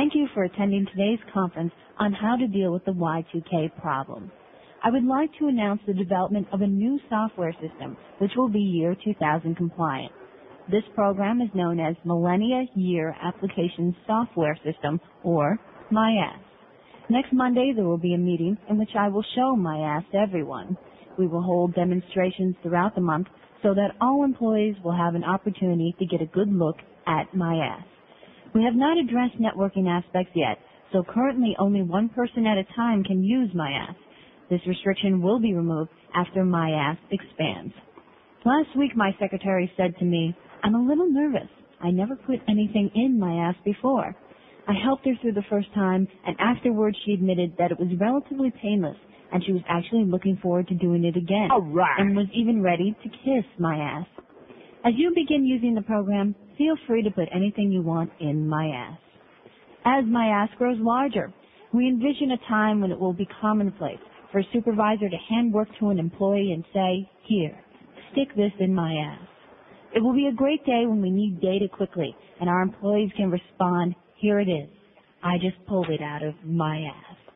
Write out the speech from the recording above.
Thank you for attending today's conference on how to deal with the Y2K problem. I would like to announce the development of a new software system which will be year 2000 compliant. This program is known as Millennia Year Application Software System or MIAS. Next Monday there will be a meeting in which I will show MIAS to everyone. We will hold demonstrations throughout the month so that all employees will have an opportunity to get a good look at MIAS. We have not addressed networking aspects yet, so currently only one person at a time can use MIAS. This restriction will be removed after MIAS expands. Last week my secretary said to me, I'm a little nervous. I never put anything in MIAS before. I helped her through the first time and afterwards she admitted that it was relatively painless and she was actually looking forward to doing it again. All right. And was even ready to kiss MIAS. As you begin using the program, feel free to put anything you want in My Ass. As My Ass grows larger, we envision a time when it will be commonplace for a supervisor to hand work to an employee and say, here, stick this in my ass. It will be a great day when we need data quickly and our employees can respond, here it is. I just pulled it out of MIAS.